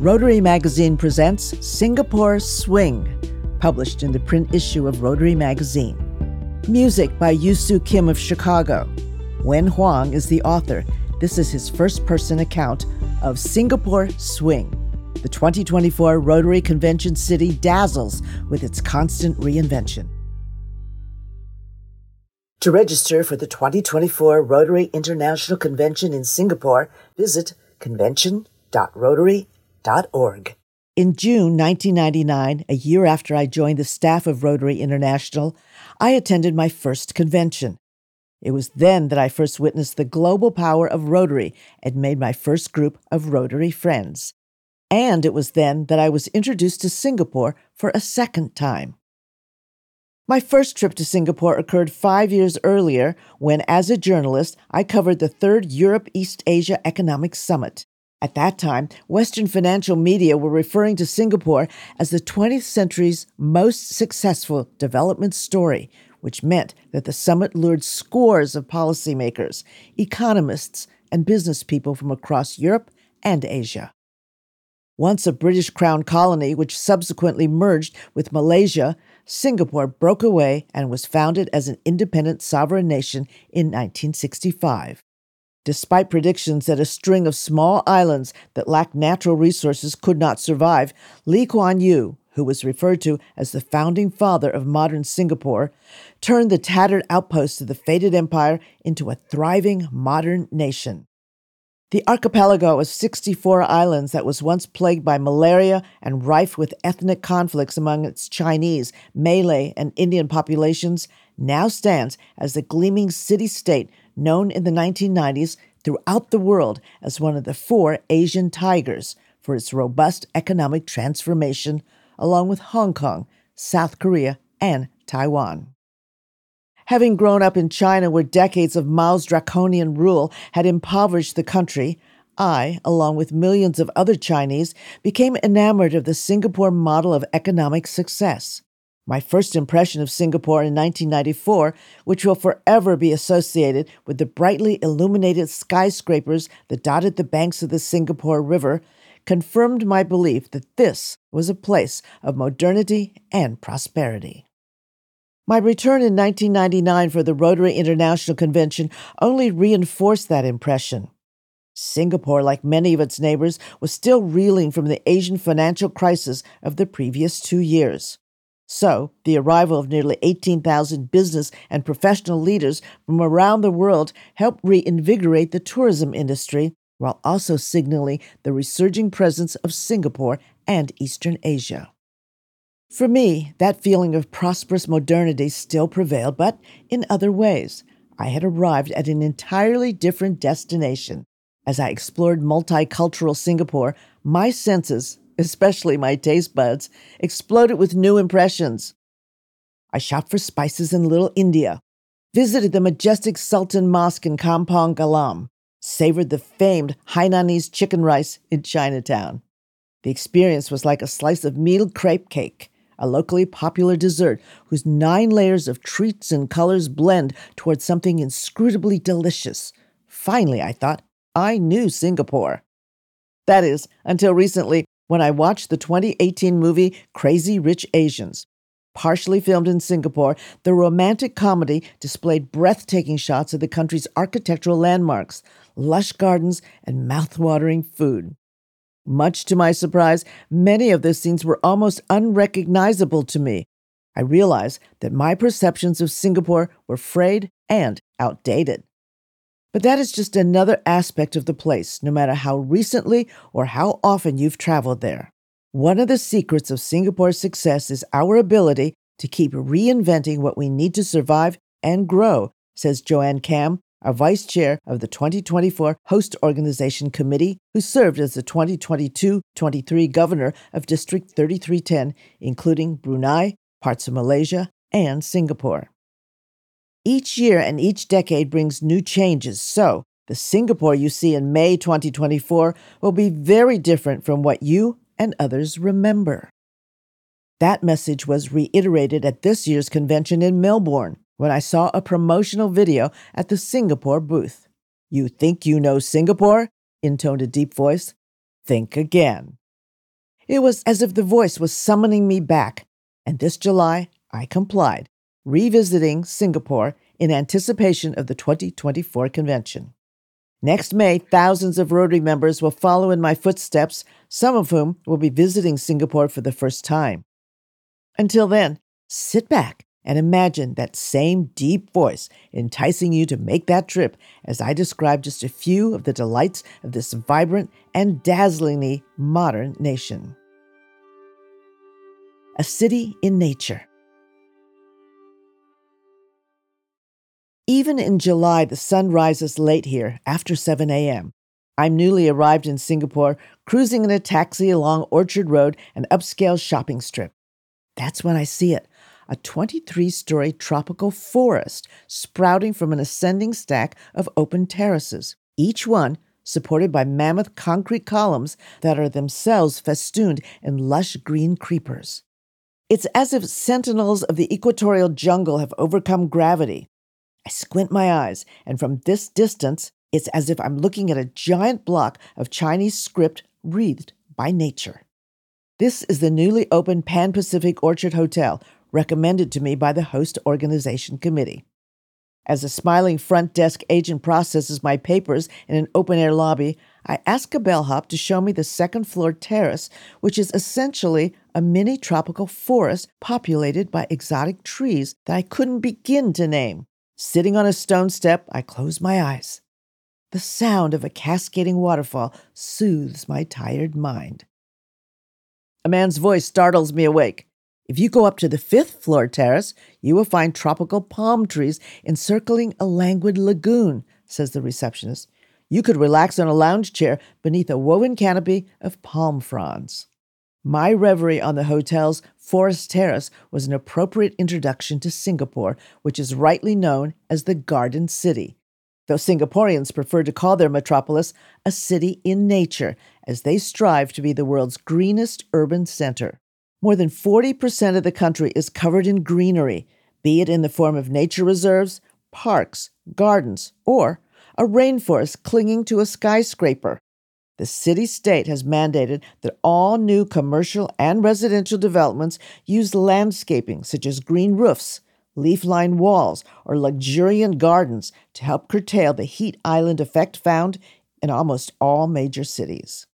Rotary Magazine presents Singapore Swing, published in the print issue of Rotary Magazine. Music by Yusu Kim of Chicago. Wen Huang is the author. This is his first person account of Singapore Swing. The 2024 Rotary Convention City dazzles with its constant reinvention. To register for the 2024 Rotary International Convention in Singapore, visit convention.rotary.com In June 1999, a year after I joined the staff of Rotary International, I attended my first convention. It was then that I first witnessed the global power of Rotary and made my first group of Rotary friends. And it was then that I was introduced to Singapore for a second time. My first trip to Singapore occurred five years earlier when, as a journalist, I covered the third Europe East Asia Economic Summit. At that time, Western financial media were referring to Singapore as the 20th century's most successful development story, which meant that the summit lured scores of policymakers, economists, and business people from across Europe and Asia. Once a British Crown colony, which subsequently merged with Malaysia, Singapore broke away and was founded as an independent sovereign nation in 1965. Despite predictions that a string of small islands that lacked natural resources could not survive, Lee Kuan Yew, who was referred to as the founding father of modern Singapore, turned the tattered outpost of the fated empire into a thriving modern nation. The archipelago of 64 islands that was once plagued by malaria and rife with ethnic conflicts among its Chinese, Malay, and Indian populations now stands as the gleaming city state known in the 1990s throughout the world as one of the four Asian tigers for its robust economic transformation, along with Hong Kong, South Korea, and Taiwan. Having grown up in China where decades of Mao's draconian rule had impoverished the country, I, along with millions of other Chinese, became enamored of the Singapore model of economic success. My first impression of Singapore in 1994, which will forever be associated with the brightly illuminated skyscrapers that dotted the banks of the Singapore River, confirmed my belief that this was a place of modernity and prosperity. My return in 1999 for the Rotary International Convention only reinforced that impression. Singapore, like many of its neighbors, was still reeling from the Asian financial crisis of the previous two years. So, the arrival of nearly 18,000 business and professional leaders from around the world helped reinvigorate the tourism industry while also signaling the resurging presence of Singapore and Eastern Asia. For me, that feeling of prosperous modernity still prevailed, but in other ways. I had arrived at an entirely different destination. As I explored multicultural Singapore, my senses especially my taste buds, exploded with new impressions. I shopped for spices in Little India, visited the majestic Sultan Mosque in Kampong Glam, savored the famed Hainanese chicken rice in Chinatown. The experience was like a slice of mille crepe cake, a locally popular dessert whose nine layers of treats and colors blend towards something inscrutably delicious. Finally, I thought, I knew Singapore. That is, until recently, when I watched the 2018 movie Crazy Rich Asians. Partially filmed in Singapore, the romantic comedy displayed breathtaking shots of the country's architectural landmarks, lush gardens, and mouth-watering food. Much to my surprise, many of the scenes were almost unrecognizable to me. I realized that my perceptions of Singapore were frayed and outdated. But that is just another aspect of the place, no matter how recently or how often you've traveled there. One of the secrets of Singapore's success is our ability to keep reinventing what we need to survive and grow, says Joanne Kam, our vice chair of the 2024 Host Organization Committee, who served as the 2022 23 governor of District 3310, including Brunei, parts of Malaysia, and Singapore. Each year and each decade brings new changes, so the Singapore you see in May 2024 will be very different from what you and others remember. That message was reiterated at this year's convention in Melbourne when I saw a promotional video at the Singapore booth. You think you know Singapore? intoned a deep voice. Think again. It was as if the voice was summoning me back, and this July I complied, revisiting Singapore in anticipation of the 2024 convention. Next May, thousands of Rotary members will follow in my footsteps, some of whom will be visiting Singapore for the first time. Until then, sit back and imagine that same deep voice enticing you to make that trip as I describe just a few of the delights of this vibrant and dazzlingly modern nation. A city in nature. Even in July, the sun rises late here after 7 a.m. I'm newly arrived in Singapore, cruising in a taxi along Orchard Road, an upscale shopping strip. That's when I see it a 23 story tropical forest sprouting from an ascending stack of open terraces, each one supported by mammoth concrete columns that are themselves festooned in lush green creepers. It's as if sentinels of the equatorial jungle have overcome gravity I squint my eyes, and from this distance, it's as if I'm looking at a giant block of Chinese script wreathed by nature. This is the newly opened Pan Pacific Orchard Hotel, recommended to me by the host organization committee. As a smiling front desk agent processes my papers in an open air lobby, I ask a bellhop to show me the second floor terrace, which is essentially a mini tropical forest populated by exotic trees that I couldn't begin to name. Sitting on a stone step, I close my eyes. The sound of a cascading waterfall soothes my tired mind. A man's voice startles me awake. If you go up to the fifth floor terrace, you will find tropical palm trees encircling a languid lagoon, says the receptionist. You could relax on a lounge chair beneath a woven canopy of palm fronds. My reverie on the hotel's Forest Terrace was an appropriate introduction to Singapore, which is rightly known as the Garden City, though Singaporeans prefer to call their metropolis a city in nature, as they strive to be the world's greenest urban center. More than 40% of the country is covered in greenery, be it in the form of nature reserves, parks, gardens, or a rainforest clinging to a skyscraper the city state has mandated that all new commercial and residential developments use landscaping such as green roofs, leaf lined walls, or luxuriant gardens to help curtail the heat island effect found in almost all major cities.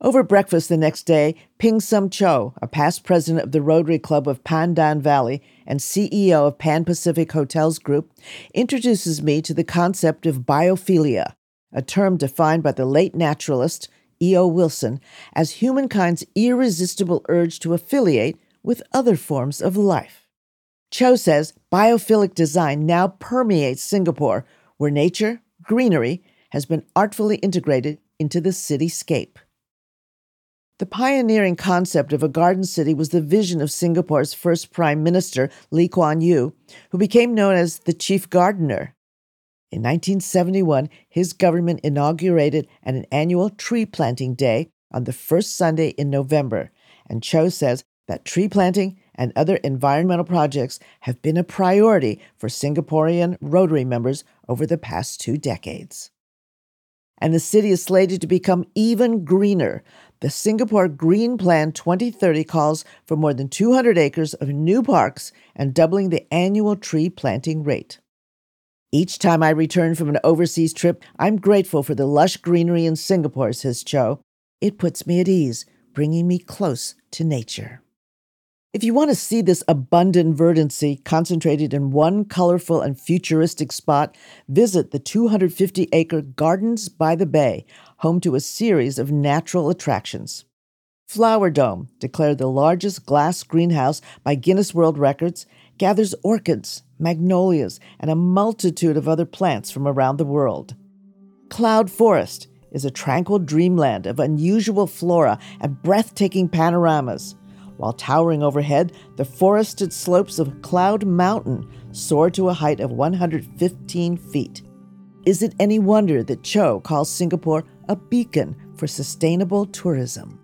Over breakfast the next day, Peng Sum Choe, a past president of the Rotary Club of Pandan Valley and CEO of Pan Pacific Hotels Group, introduces me to the concept of biophilia, a term defined by the late naturalist E.O. Wilson as humankind's irresistible urge to affiliate with other forms of life. Choe says biophilic design now permeates Singapore, where nature, greenery, has been artfully integrated into the cityscape. The pioneering concept of a garden city was the vision of Singapore's first Prime Minister, Lee Kuan Yew, who became known as the Chief Gardener. In 1971, his government inaugurated an annual tree planting day on the first Sunday in November, and Choe says that tree planting and other environmental projects have been a priority for Singaporean Rotary members over the past two decades. And the city is slated to become even greener. The Singapore Green Plan 2030 calls for more than 200 acres of new parks and doubling the annual tree planting rate. Each time I return from an overseas trip, I'm grateful for the lush greenery in Singapore, says Choe. It puts me at ease, bringing me close to nature. If you want to see this abundant verdancy concentrated in one colorful and futuristic spot, visit the 250 acre Gardens by the Bay, home to a series of natural attractions. Flower Dome, declared the largest glass greenhouse by Guinness World Records, gathers orchids, magnolias, and a multitude of other plants from around the world. Cloud Forest is a tranquil dreamland of unusual flora and breathtaking panoramas. While towering overhead, the forested slopes of Cloud Mountain soar to a height of 115 feet. Is it any wonder that Choe calls Singapore a beacon for sustainable tourism?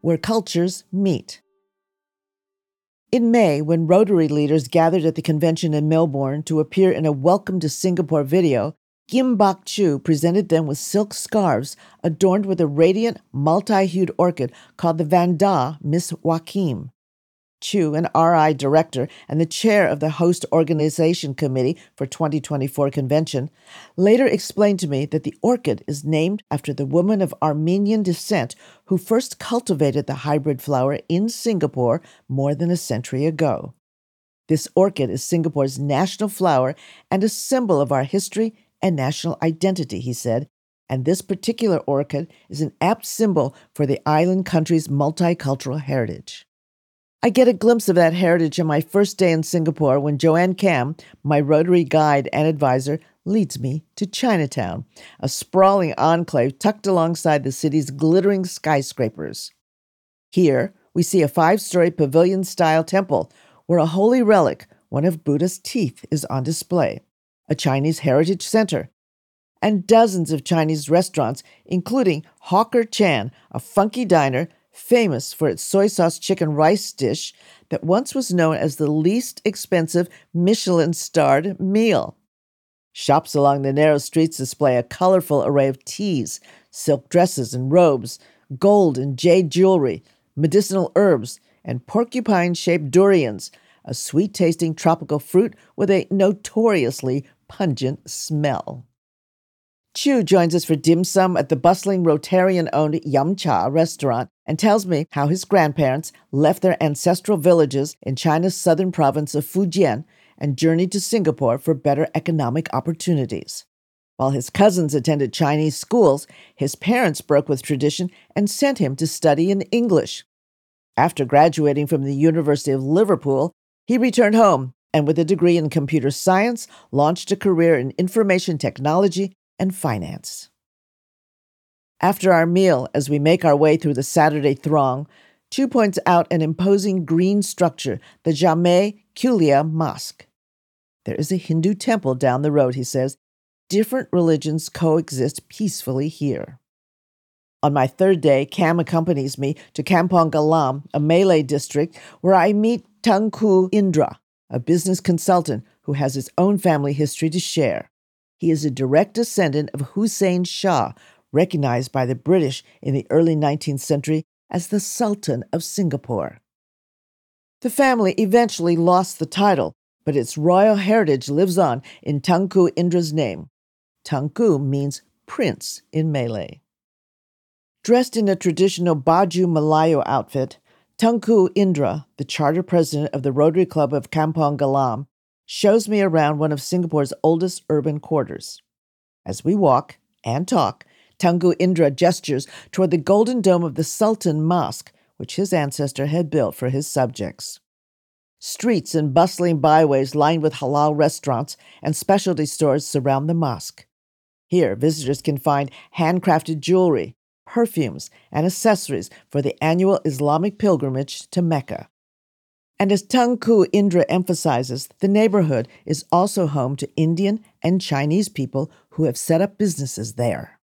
Where cultures meet. In May, when Rotary leaders gathered at the convention in Melbourne to appear in a Welcome to Singapore video, Kim Bok Chu presented them with silk scarves adorned with a radiant, multi hued orchid called the Vanda Miss Joachim. Chu, an RI director and the chair of the host organization committee for 2024 convention, later explained to me that the orchid is named after the woman of Armenian descent who first cultivated the hybrid flower in Singapore more than a century ago. This orchid is Singapore's national flower and a symbol of our history and national identity, he said, and this particular orchid is an apt symbol for the island country's multicultural heritage. I get a glimpse of that heritage on my first day in Singapore when Joanne Kam, my Rotary guide and advisor, leads me to Chinatown, a sprawling enclave tucked alongside the city's glittering skyscrapers. Here, we see a five story pavilion style temple where a holy relic, one of Buddha's teeth, is on display, a Chinese heritage center, and dozens of Chinese restaurants, including Hawker Chan, a funky diner famous for its soy sauce chicken rice dish that once was known as the least expensive Michelin starred meal. Shops along the narrow streets display a colorful array of teas, silk dresses and robes, gold and jade jewelry, medicinal herbs, and porcupine shaped durians, a sweet tasting tropical fruit with a notoriously pungent smell. Chu joins us for dim sum at the bustling Rotarian owned Yum Cha restaurant and tells me how his grandparents left their ancestral villages in China's southern province of Fujian and journeyed to Singapore for better economic opportunities. While his cousins attended Chinese schools, his parents broke with tradition and sent him to study in English. After graduating from the University of Liverpool, he returned home and, with a degree in computer science, launched a career in information technology and finance. After our meal, as we make our way through the Saturday throng, Chu points out an imposing green structure, the Jamae Chulia Mosque. There is a Hindu temple down the road, he says. Different religions coexist peacefully here. On my third day, Kam accompanies me to Kampong Glam, a Malay district, where I meet Tengku Indra, a business consultant who has his own family history to share. He is a direct descendant of Hussein Shah, recognized by the British in the early 19th century as the Sultan of Singapore. The family eventually lost the title, but its royal heritage lives on in Tengku Indra's name. Tengku means prince in Malay. Dressed in a traditional Baju Melayu outfit, Tengku Indra, the charter president of the Rotary Club of Kampong Glam, shows me around one of Singapore's oldest urban quarters. As we walk and talk, Tengku Indra gestures toward the golden dome of the Sultan Mosque, which his ancestor had built for his subjects. Streets and bustling byways lined with halal restaurants and specialty stores surround the mosque. Here, visitors can find handcrafted jewelry, perfumes, and accessories for the annual Islamic pilgrimage to Mecca. And as Tengku Indra emphasizes, the neighborhood is also home to Indian and Chinese people who have set up businesses there.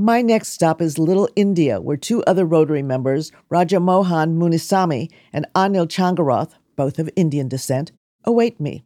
My next stop is Little India, where two other Rotary members, Raja Mohan Munisamy and Anil Changaroth, both of Indian descent, await me.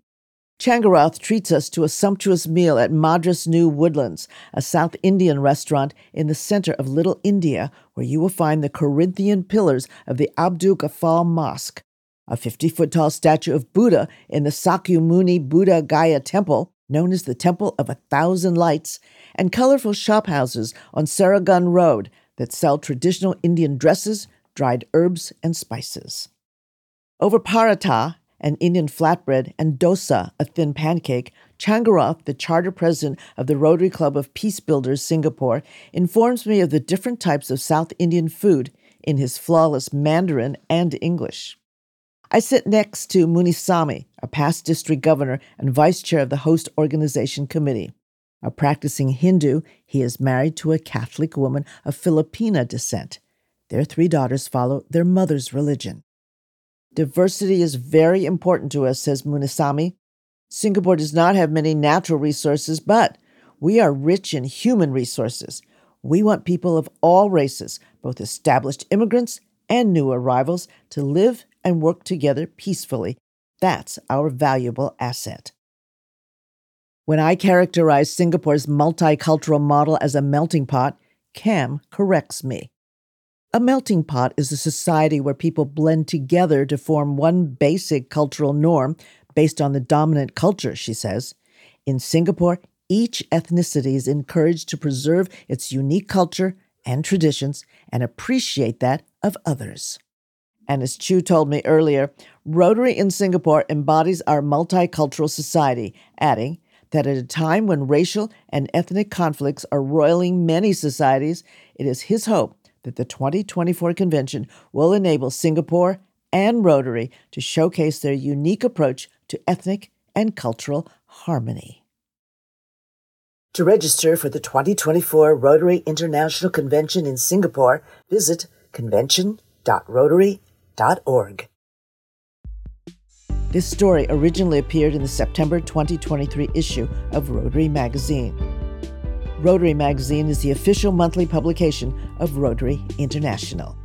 Changaroth treats us to a sumptuous meal at Madras New Woodlands, a South Indian restaurant in the center of Little India, where you will find the Corinthian pillars of the Abdul Ghaffar Mosque, a 50 foot tall statue of Buddha in the Sakyamuni Buddha Gaya Temple, known as the Temple of a Thousand Lights, and colorful shophouses on Serangoon Road that sell traditional Indian dresses, dried herbs, and spices. Over paratha an Indian flatbread, and dosa, a thin pancake, Changaroth, the charter president of the Rotary Club of Peace Builders Singapore, informs me of the different types of South Indian food in his flawless Mandarin and English. I sit next to Munisamy, a past district governor and vice chair of the host organization committee. A practicing Hindu, he is married to a Catholic woman of Filipina descent. Their three daughters follow their mother's religion. Diversity is very important to us, says Munisamy. Singapore does not have many natural resources, but we are rich in human resources. We want people of all races, both established immigrants and new arrivals, to live and work together peacefully. That's our valuable asset. When I characterize Singapore's multicultural model as a melting pot, Kam corrects me. A melting pot is a society where people blend together to form one basic cultural norm based on the dominant culture, she says. In Singapore, each ethnicity is encouraged to preserve its unique culture and traditions and appreciate that of others. And as Chu told me earlier, Rotary in Singapore embodies our multicultural society, adding that at a time when racial and ethnic conflicts are roiling many societies, it is his hope that the 2024 convention will enable Singapore and Rotary to showcase their unique approach to ethnic and cultural harmony. To register for the 2024 Rotary International Convention in Singapore, visit convention.rotary.org. This story originally appeared in the September 2023 issue of Rotary Magazine. Rotary Magazine is the official monthly publication of Rotary International.